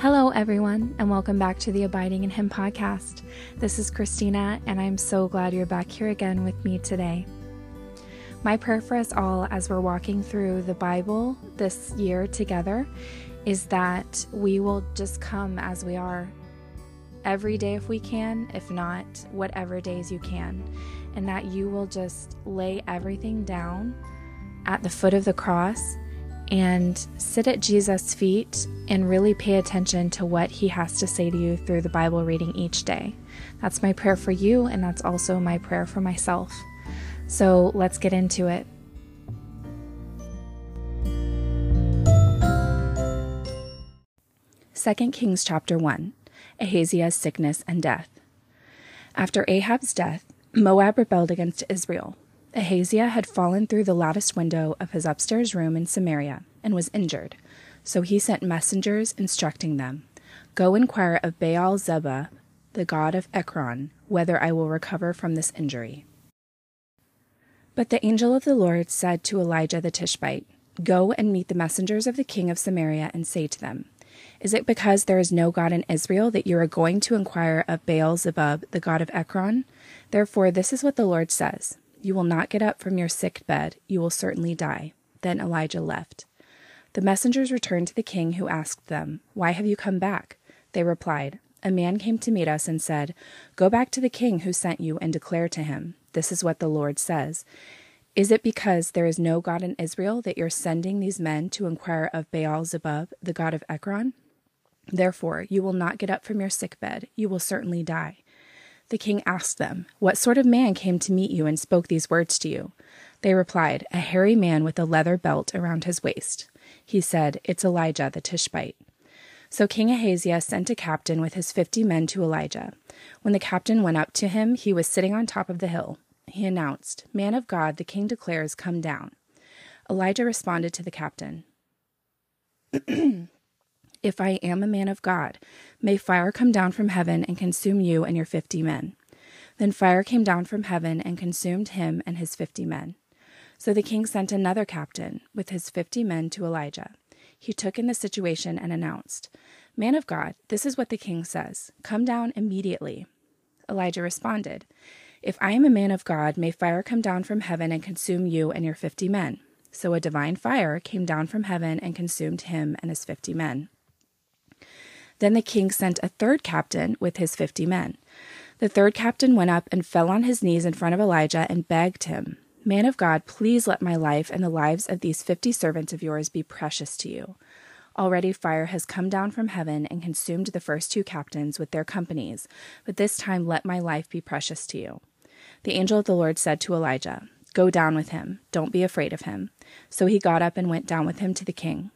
Hello, everyone, and welcome back to the Abiding in Him podcast. This is Christina, and I'm so glad you're back here again with me today. My prayer for us all as we're walking through the Bible this year together is that we will just come as we are every day if we can, if not, whatever days you can, and that you will just lay everything down at the foot of the cross and sit at Jesus' feet and really pay attention to what he has to say to you through the Bible reading each day. That's my prayer for you, and that's also my prayer for myself. So let's get into it. Second Kings chapter 1 Ahaziah's sickness and death. After Ahab's death, Moab rebelled against Israel. Ahaziah had fallen through the lattice window of his upstairs room in Samaria and was injured, so he sent messengers instructing them Go inquire of Baal Zebub, the god of Ekron, whether I will recover from this injury. But the angel of the Lord said to Elijah the Tishbite, Go and meet the messengers of the king of Samaria and say to them, Is it because there is no God in Israel that you are going to inquire of Baal Zebub, the god of Ekron? Therefore, this is what the Lord says You will not get up from your sick bed, you will certainly die. Then Elijah left. The messengers returned to the king, who asked them, Why have you come back? They replied, A man came to meet us and said, Go back to the king who sent you and declare to him, This is what the Lord says. Is it because there is no God in Israel that you're sending these men to inquire of Baal Zebub, the god of Ekron? Therefore, you will not get up from your sick bed, you will certainly die. The king asked them, What sort of man came to meet you and spoke these words to you? They replied, A hairy man with a leather belt around his waist. He said, It's Elijah the Tishbite. So King Ahaziah sent a captain with his fifty men to Elijah. When the captain went up to him, he was sitting on top of the hill. He announced, Man of God, the king declares, Come down. Elijah responded to the captain, If I am a man of God, may fire come down from heaven and consume you and your fifty men. Then fire came down from heaven and consumed him and his fifty men. So the king sent another captain with his fifty men to Elijah. He took in the situation and announced, Man of God, this is what the king says Come down immediately. Elijah responded, If I am a man of God, may fire come down from heaven and consume you and your fifty men. So a divine fire came down from heaven and consumed him and his fifty men. Then the king sent a third captain with his fifty men. The third captain went up and fell on his knees in front of Elijah and begged him, Man of God, please let my life and the lives of these fifty servants of yours be precious to you. Already fire has come down from heaven and consumed the first two captains with their companies, but this time let my life be precious to you. The angel of the Lord said to Elijah, Go down with him, don't be afraid of him. So he got up and went down with him to the king.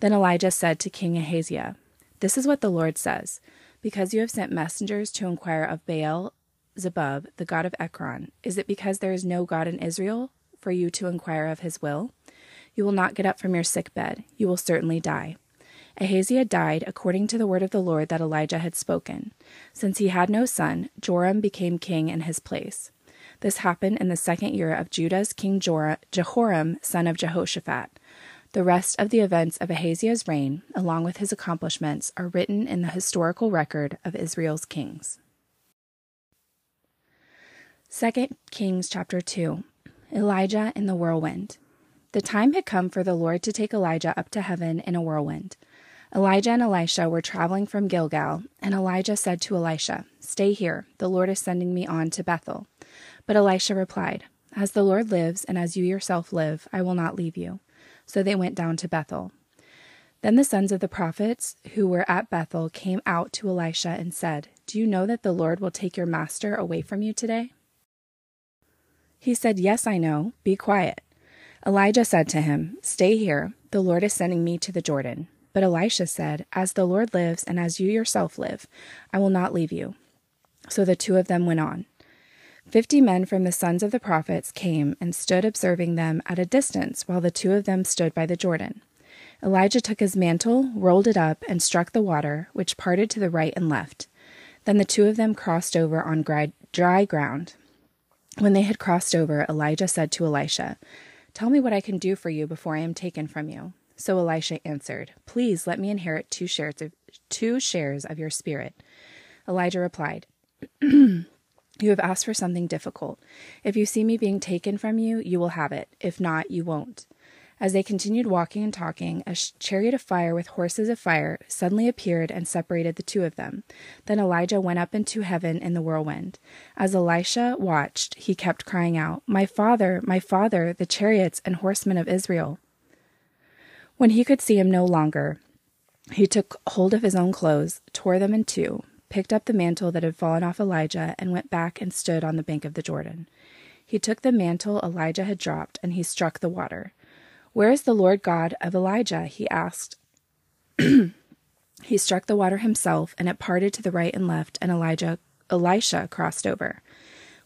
Then Elijah said to King Ahaziah, This is what the Lord says Because you have sent messengers to inquire of Baal Zebub, the god of Ekron, is it because there is no God in Israel for you to inquire of his will? You will not get up from your sick bed. You will certainly die. Ahaziah died according to the word of the Lord that Elijah had spoken. Since he had no son, Joram became king in his place. This happened in the second year of Judah's king Jehoram, son of Jehoshaphat. The rest of the events of Ahaziah's reign, along with his accomplishments, are written in the historical record of Israel's kings. 2 Kings chapter 2 Elijah in the whirlwind. The time had come for the Lord to take Elijah up to heaven in a whirlwind. Elijah and Elisha were traveling from Gilgal, and Elijah said to Elisha, Stay here, the Lord is sending me on to Bethel. But Elisha replied, As the Lord lives, and as you yourself live, I will not leave you. So they went down to Bethel. Then the sons of the prophets who were at Bethel came out to Elisha and said, Do you know that the Lord will take your master away from you today? He said, Yes, I know. Be quiet. Elijah said to him, Stay here. The Lord is sending me to the Jordan. But Elisha said, As the Lord lives, and as you yourself live, I will not leave you. So the two of them went on. Fifty men from the sons of the prophets came and stood observing them at a distance while the two of them stood by the Jordan. Elijah took his mantle, rolled it up, and struck the water, which parted to the right and left. Then the two of them crossed over on dry ground. When they had crossed over, Elijah said to Elisha, Tell me what I can do for you before I am taken from you. So Elisha answered, Please let me inherit two shares of, two shares of your spirit. Elijah replied, You have asked for something difficult. If you see me being taken from you, you will have it. If not, you won't. As they continued walking and talking, a chariot of fire with horses of fire suddenly appeared and separated the two of them. Then Elijah went up into heaven in the whirlwind. As Elisha watched, he kept crying out, My father, my father, the chariots and horsemen of Israel. When he could see him no longer, he took hold of his own clothes, tore them in two, picked up the mantle that had fallen off Elijah, and went back and stood on the bank of the Jordan. He took the mantle Elijah had dropped, and he struck the water. Where is the Lord God of Elijah? he asked. he struck the water himself, and it parted to the right and left, and Elijah Elisha crossed over.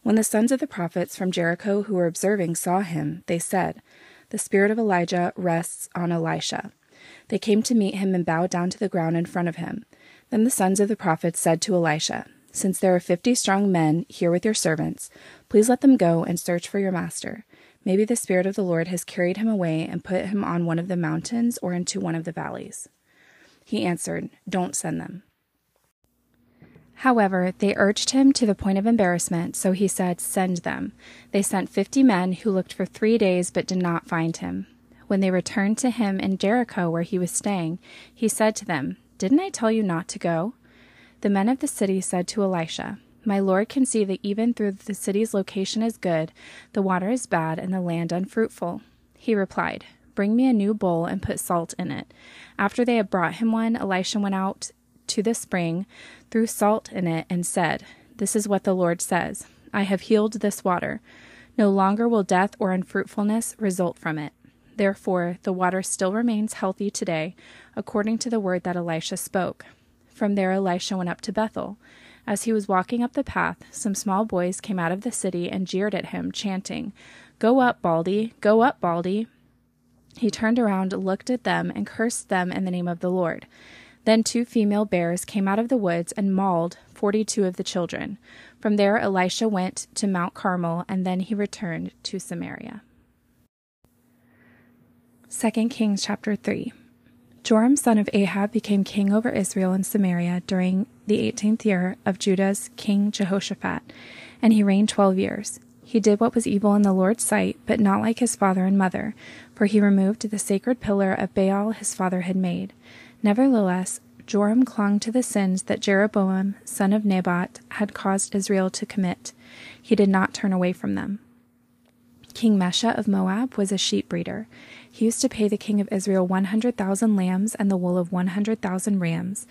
When the sons of the prophets from Jericho who were observing saw him, they said, The spirit of Elijah rests on Elisha. They came to meet him and bowed down to the ground in front of him. Then the sons of the prophets said to Elisha, Since there are fifty strong men here with your servants, please let them go and search for your master. Maybe the Spirit of the Lord has carried him away and put him on one of the mountains or into one of the valleys. He answered, Don't send them. However, they urged him to the point of embarrassment, so he said, Send them. They sent fifty men who looked for three days but did not find him. When they returned to him in Jericho, where he was staying, he said to them, Didn't I tell you not to go? The men of the city said to Elisha, my Lord can see that even though the city's location is good, the water is bad and the land unfruitful. He replied, Bring me a new bowl and put salt in it. After they had brought him one, Elisha went out to the spring, threw salt in it, and said, This is what the Lord says I have healed this water. No longer will death or unfruitfulness result from it. Therefore, the water still remains healthy today, according to the word that Elisha spoke. From there, Elisha went up to Bethel. As he was walking up the path, some small boys came out of the city and jeered at him, chanting, Go up, Baldy! Go up, Baldy! He turned around, looked at them, and cursed them in the name of the Lord. Then two female bears came out of the woods and mauled forty two of the children. From there, Elisha went to Mount Carmel, and then he returned to Samaria. 2 Kings chapter 3 Joram, son of Ahab, became king over Israel and Samaria during the eighteenth year of Judah's king Jehoshaphat, and he reigned twelve years. He did what was evil in the Lord's sight, but not like his father and mother, for he removed the sacred pillar of Baal his father had made. Nevertheless, Joram clung to the sins that Jeroboam, son of Nebat, had caused Israel to commit. He did not turn away from them. King Mesha of Moab was a sheep breeder. He used to pay the king of Israel 100,000 lambs and the wool of 100,000 rams.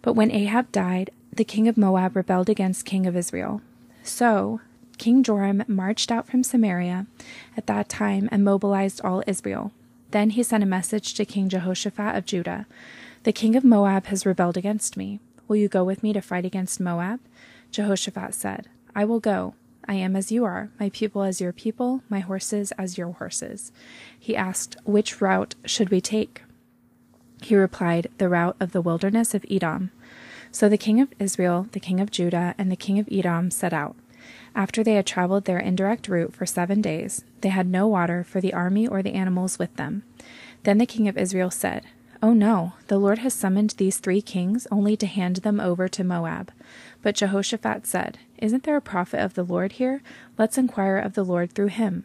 But when Ahab died, the king of Moab rebelled against king of Israel. So King Joram marched out from Samaria at that time and mobilized all Israel. Then he sent a message to King Jehoshaphat of Judah The king of Moab has rebelled against me. Will you go with me to fight against Moab? Jehoshaphat said, I will go. I am as you are, my people as your people, my horses as your horses. He asked, Which route should we take? He replied, The route of the wilderness of Edom. So the king of Israel, the king of Judah, and the king of Edom set out. After they had traveled their indirect route for seven days, they had no water for the army or the animals with them. Then the king of Israel said, Oh no, the Lord has summoned these three kings only to hand them over to Moab. But Jehoshaphat said, Isn't there a prophet of the Lord here? Let's inquire of the Lord through him.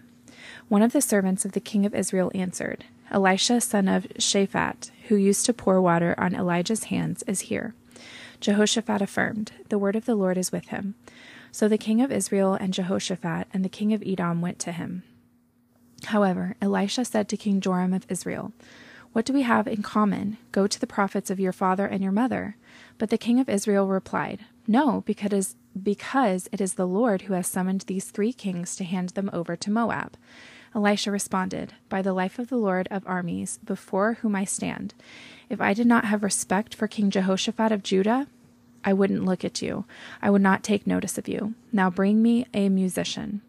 One of the servants of the king of Israel answered, Elisha, son of Shaphat, who used to pour water on Elijah's hands, is here. Jehoshaphat affirmed, The word of the Lord is with him. So the king of Israel and Jehoshaphat and the king of Edom went to him. However, Elisha said to King Joram of Israel, what do we have in common? Go to the prophets of your father and your mother. But the king of Israel replied, No, because, because it is the Lord who has summoned these three kings to hand them over to Moab. Elisha responded, By the life of the Lord of armies, before whom I stand, if I did not have respect for King Jehoshaphat of Judah, I wouldn't look at you. I would not take notice of you. Now bring me a musician.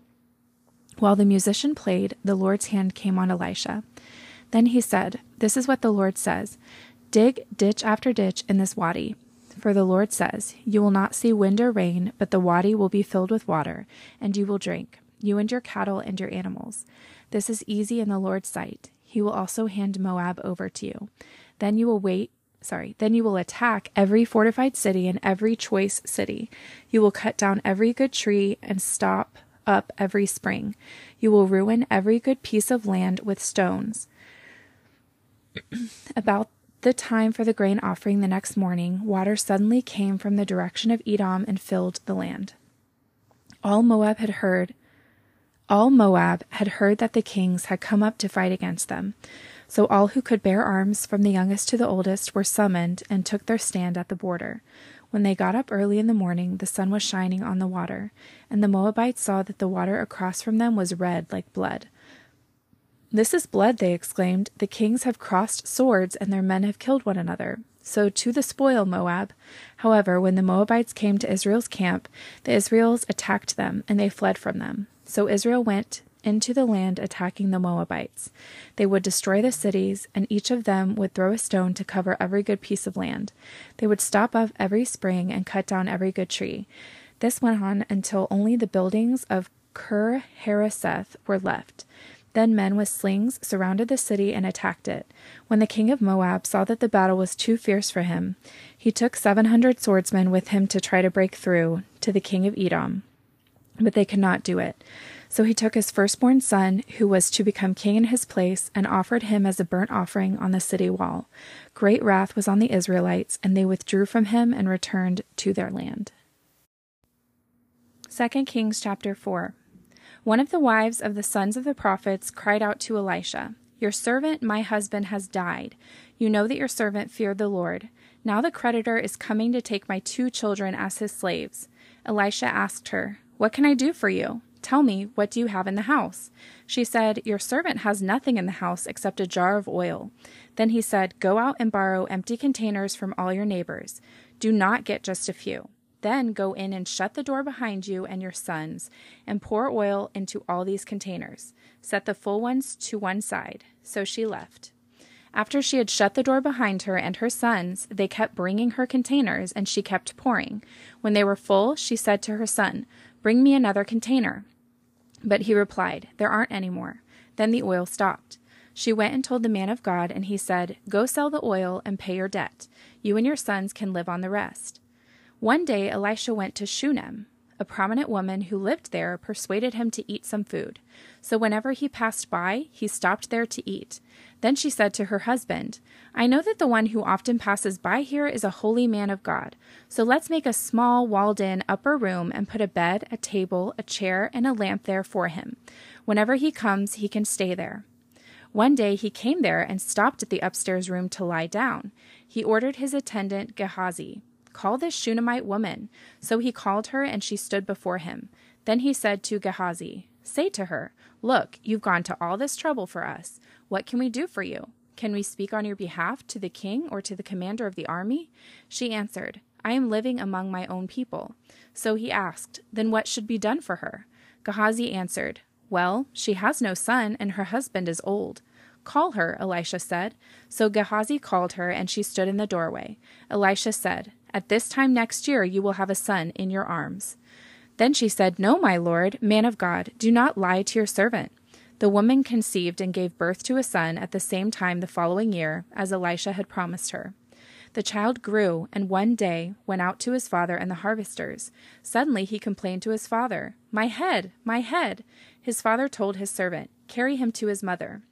While the musician played, the Lord's hand came on Elisha. Then he said, This is what the Lord says Dig ditch after ditch in this wadi. For the Lord says, You will not see wind or rain, but the wadi will be filled with water, and you will drink, you and your cattle and your animals. This is easy in the Lord's sight. He will also hand Moab over to you. Then you will wait sorry, then you will attack every fortified city and every choice city. You will cut down every good tree and stop up every spring. You will ruin every good piece of land with stones. About the time for the grain offering the next morning, water suddenly came from the direction of Edom and filled the land. All Moab had heard all Moab had heard that the kings had come up to fight against them. So all who could bear arms, from the youngest to the oldest, were summoned and took their stand at the border. When they got up early in the morning, the sun was shining on the water, and the Moabites saw that the water across from them was red like blood. This is blood, they exclaimed. The kings have crossed swords, and their men have killed one another. So to the spoil, Moab. However, when the Moabites came to Israel's camp, the Israels attacked them, and they fled from them. So Israel went into the land attacking the Moabites. They would destroy the cities, and each of them would throw a stone to cover every good piece of land. They would stop up every spring and cut down every good tree. This went on until only the buildings of Kir Hareseth were left. Then men with slings surrounded the city and attacked it. When the king of Moab saw that the battle was too fierce for him, he took seven hundred swordsmen with him to try to break through to the king of Edom. But they could not do it. So he took his firstborn son, who was to become king in his place, and offered him as a burnt offering on the city wall. Great wrath was on the Israelites, and they withdrew from him and returned to their land. 2 Kings chapter 4 one of the wives of the sons of the prophets cried out to Elisha, Your servant, my husband, has died. You know that your servant feared the Lord. Now the creditor is coming to take my two children as his slaves. Elisha asked her, What can I do for you? Tell me, what do you have in the house? She said, Your servant has nothing in the house except a jar of oil. Then he said, Go out and borrow empty containers from all your neighbors. Do not get just a few. Then go in and shut the door behind you and your sons, and pour oil into all these containers. Set the full ones to one side. So she left. After she had shut the door behind her and her sons, they kept bringing her containers, and she kept pouring. When they were full, she said to her son, Bring me another container. But he replied, There aren't any more. Then the oil stopped. She went and told the man of God, and he said, Go sell the oil and pay your debt. You and your sons can live on the rest. One day Elisha went to Shunem. A prominent woman who lived there persuaded him to eat some food. So whenever he passed by, he stopped there to eat. Then she said to her husband, I know that the one who often passes by here is a holy man of God. So let's make a small, walled in upper room and put a bed, a table, a chair, and a lamp there for him. Whenever he comes, he can stay there. One day he came there and stopped at the upstairs room to lie down. He ordered his attendant Gehazi, Call this Shunammite woman. So he called her, and she stood before him. Then he said to Gehazi, Say to her, Look, you've gone to all this trouble for us. What can we do for you? Can we speak on your behalf to the king or to the commander of the army? She answered, I am living among my own people. So he asked, Then what should be done for her? Gehazi answered, Well, she has no son, and her husband is old. Call her, Elisha said. So Gehazi called her, and she stood in the doorway. Elisha said, At this time next year you will have a son in your arms. Then she said, No, my lord, man of God, do not lie to your servant. The woman conceived and gave birth to a son at the same time the following year, as Elisha had promised her. The child grew, and one day went out to his father and the harvesters. Suddenly he complained to his father, My head, my head! His father told his servant, Carry him to his mother.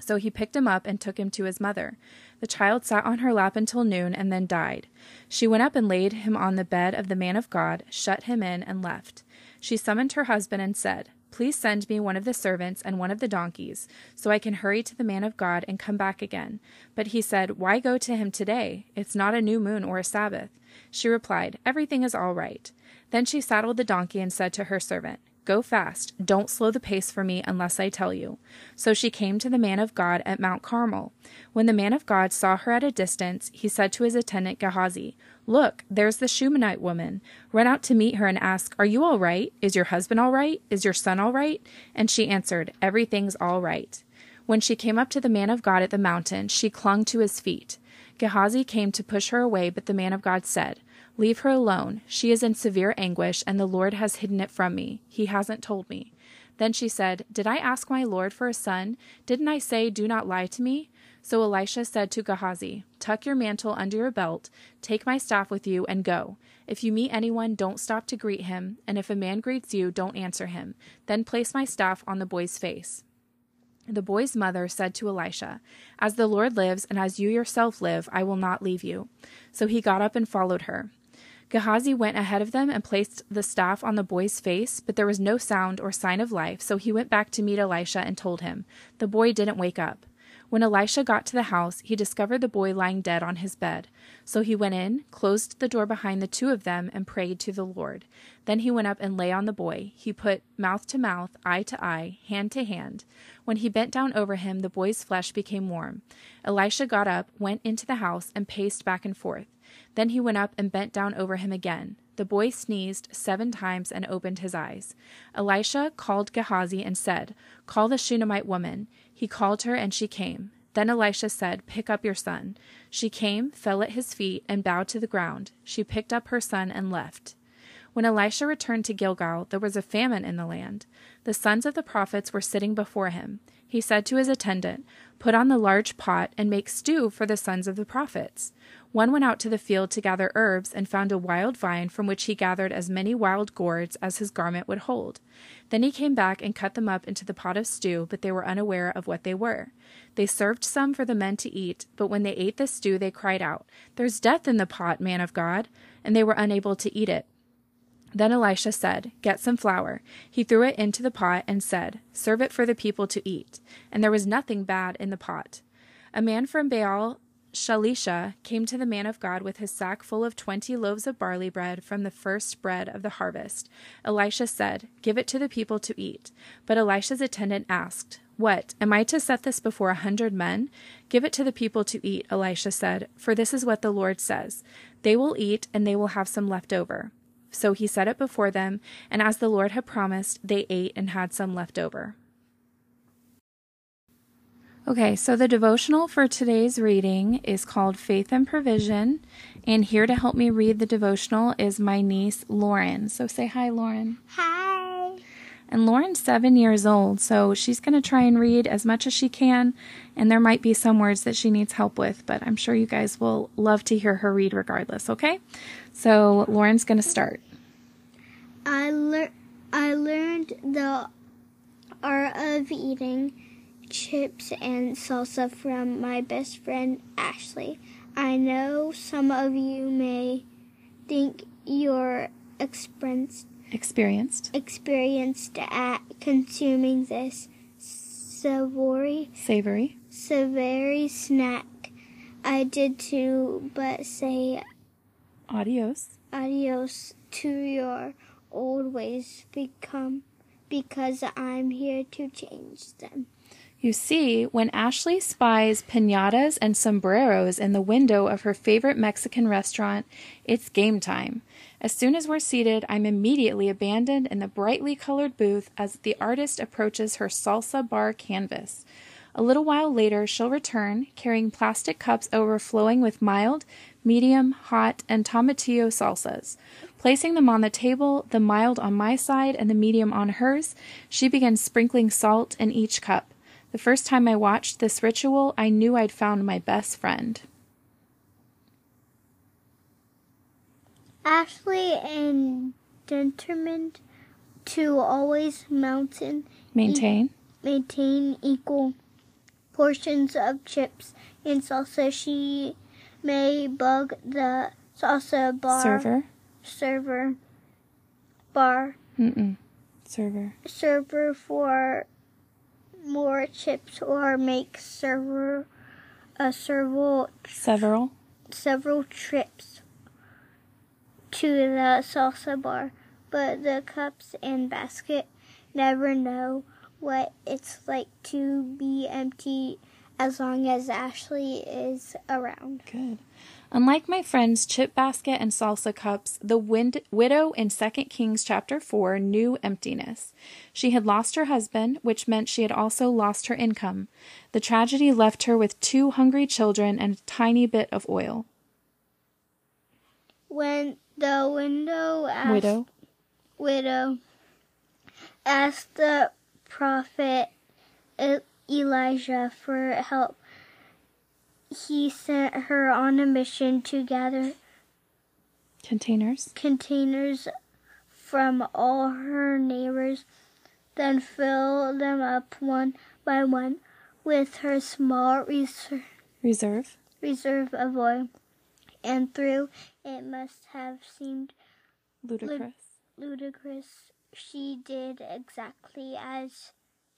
So he picked him up and took him to his mother. The child sat on her lap until noon and then died. She went up and laid him on the bed of the man of God, shut him in, and left. She summoned her husband and said, Please send me one of the servants and one of the donkeys, so I can hurry to the man of God and come back again. But he said, Why go to him today? It's not a new moon or a Sabbath. She replied, Everything is all right. Then she saddled the donkey and said to her servant, Go fast. Don't slow the pace for me unless I tell you. So she came to the man of God at Mount Carmel. When the man of God saw her at a distance, he said to his attendant Gehazi, Look, there's the Shunammite woman. Run out to meet her and ask, Are you all right? Is your husband all right? Is your son all right? And she answered, Everything's all right. When she came up to the man of God at the mountain, she clung to his feet. Gehazi came to push her away, but the man of God said, Leave her alone. She is in severe anguish, and the Lord has hidden it from me. He hasn't told me. Then she said, Did I ask my Lord for a son? Didn't I say, Do not lie to me? So Elisha said to Gehazi, Tuck your mantle under your belt, take my staff with you, and go. If you meet anyone, don't stop to greet him, and if a man greets you, don't answer him. Then place my staff on the boy's face. The boy's mother said to Elisha, As the Lord lives, and as you yourself live, I will not leave you. So he got up and followed her. Gehazi went ahead of them and placed the staff on the boy's face, but there was no sound or sign of life, so he went back to meet Elisha and told him. The boy didn't wake up. When Elisha got to the house, he discovered the boy lying dead on his bed. So he went in, closed the door behind the two of them, and prayed to the Lord. Then he went up and lay on the boy. He put mouth to mouth, eye to eye, hand to hand. When he bent down over him, the boy's flesh became warm. Elisha got up, went into the house, and paced back and forth. Then he went up and bent down over him again. The boy sneezed seven times and opened his eyes. Elisha called Gehazi and said, Call the Shunammite woman. He called her, and she came. Then Elisha said, Pick up your son. She came, fell at his feet, and bowed to the ground. She picked up her son and left. When Elisha returned to Gilgal, there was a famine in the land. The sons of the prophets were sitting before him. He said to his attendant, Put on the large pot and make stew for the sons of the prophets. One went out to the field to gather herbs and found a wild vine from which he gathered as many wild gourds as his garment would hold. Then he came back and cut them up into the pot of stew, but they were unaware of what they were. They served some for the men to eat, but when they ate the stew, they cried out, There's death in the pot, man of God! And they were unable to eat it. Then Elisha said, Get some flour. He threw it into the pot and said, Serve it for the people to eat. And there was nothing bad in the pot. A man from Baal Shalisha came to the man of God with his sack full of twenty loaves of barley bread from the first bread of the harvest. Elisha said, Give it to the people to eat. But Elisha's attendant asked, What, am I to set this before a hundred men? Give it to the people to eat, Elisha said, for this is what the Lord says They will eat, and they will have some left over. So he set it before them, and as the Lord had promised, they ate and had some left over. Okay, so the devotional for today's reading is called Faith and Provision. And here to help me read the devotional is my niece, Lauren. So say hi, Lauren. Hi. And Lauren's seven years old, so she's going to try and read as much as she can. And there might be some words that she needs help with, but I'm sure you guys will love to hear her read regardless, okay? So Lauren's going to start. I, lear- I learned the art of eating chips and salsa from my best friend Ashley. I know some of you may think you're experienced Experienced. experienced at consuming this savory Savory. savory snack. I did too, but say Adios. adios to your old ways become because I'm here to change them. You see, when Ashley spies pinatas and sombreros in the window of her favorite Mexican restaurant, it's game time. As soon as we're seated, I'm immediately abandoned in the brightly colored booth as the artist approaches her salsa bar canvas. A little while later, she'll return, carrying plastic cups overflowing with mild, medium, hot, and tomatillo salsas. Placing them on the table, the mild on my side and the medium on hers, she begins sprinkling salt in each cup. The first time I watched this ritual, I knew I'd found my best friend. Ashley and determined to always mountain Maintain. maintain equal portions of chips and salsa. She may bug the salsa bar Server. server bar Mm-mm. Server. server for more chips or make server a uh, several Several. several trips to the salsa bar, but the cups and basket never know what it's like to be empty as long as Ashley is around. Good. Unlike my friend's chip basket and salsa cups, the wind- widow in 2 Kings chapter 4 knew emptiness. She had lost her husband, which meant she had also lost her income. The tragedy left her with two hungry children and a tiny bit of oil. When the window asked, Widow. widow asked the prophet Elijah for help. He sent her on a mission to gather containers containers from all her neighbors, then fill them up one by one with her small reserve reserve reserve of oil. And through it must have seemed ludicrous. ludicrous. She did exactly as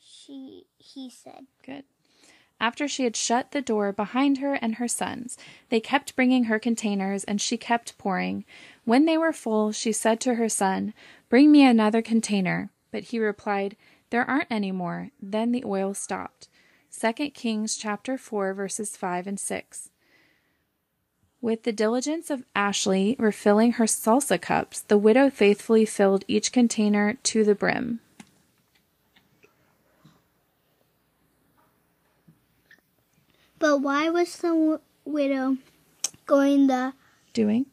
she he said. Good. After she had shut the door behind her and her sons, they kept bringing her containers, and she kept pouring. When they were full, she said to her son, Bring me another container. But he replied, There aren't any more. Then the oil stopped. 2 Kings chapter 4 verses 5 and 6. With the diligence of Ashley refilling her salsa cups, the widow faithfully filled each container to the brim. But why was the w- widow going the Doing?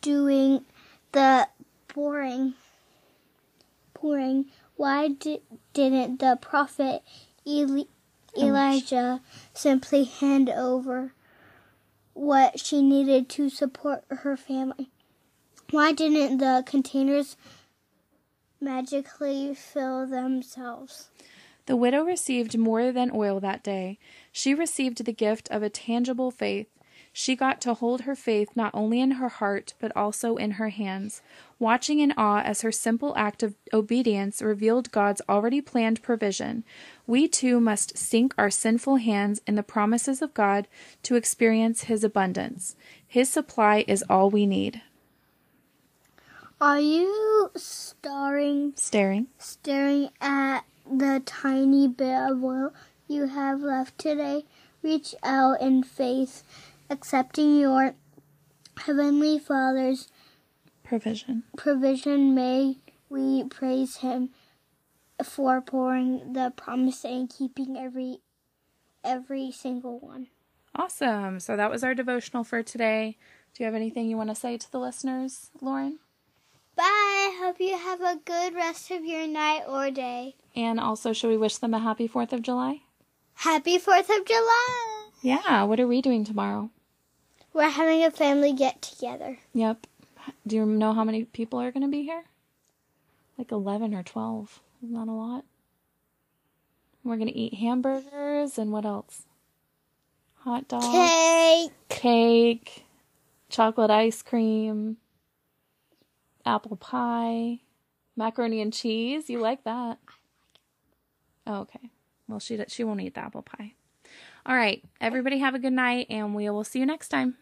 doing the pouring? Pouring. Why di- didn't the prophet Eli- Elijah simply hand over what she needed to support her family? Why didn't the containers magically fill themselves? The widow received more than oil that day. She received the gift of a tangible faith. She got to hold her faith not only in her heart, but also in her hands, watching in awe as her simple act of obedience revealed God's already planned provision. We too must sink our sinful hands in the promises of God to experience His abundance. His supply is all we need. Are you staring Staring. staring at the tiny bit of oil you have left today? Reach out in faith, accepting your heavenly Father's Provision. provision. May we praise Him for pouring the promise and keeping every every single one. Awesome. So that was our devotional for today. Do you have anything you want to say to the listeners, Lauren? Hope you have a good rest of your night or day. And also, should we wish them a happy 4th of July? Happy 4th of July. Yeah. What are we doing tomorrow? We're having a family get together. Yep. Do you know how many people are going to be here? Like 11 or 12. Not a lot. We're going to eat hamburgers and what else? Hot dogs, Cake. cake, chocolate ice cream, apple pie, macaroni and cheese. You like that? Oh, okay. Well, she she won't eat the apple pie. All right. Everybody have a good night and we will see you next time.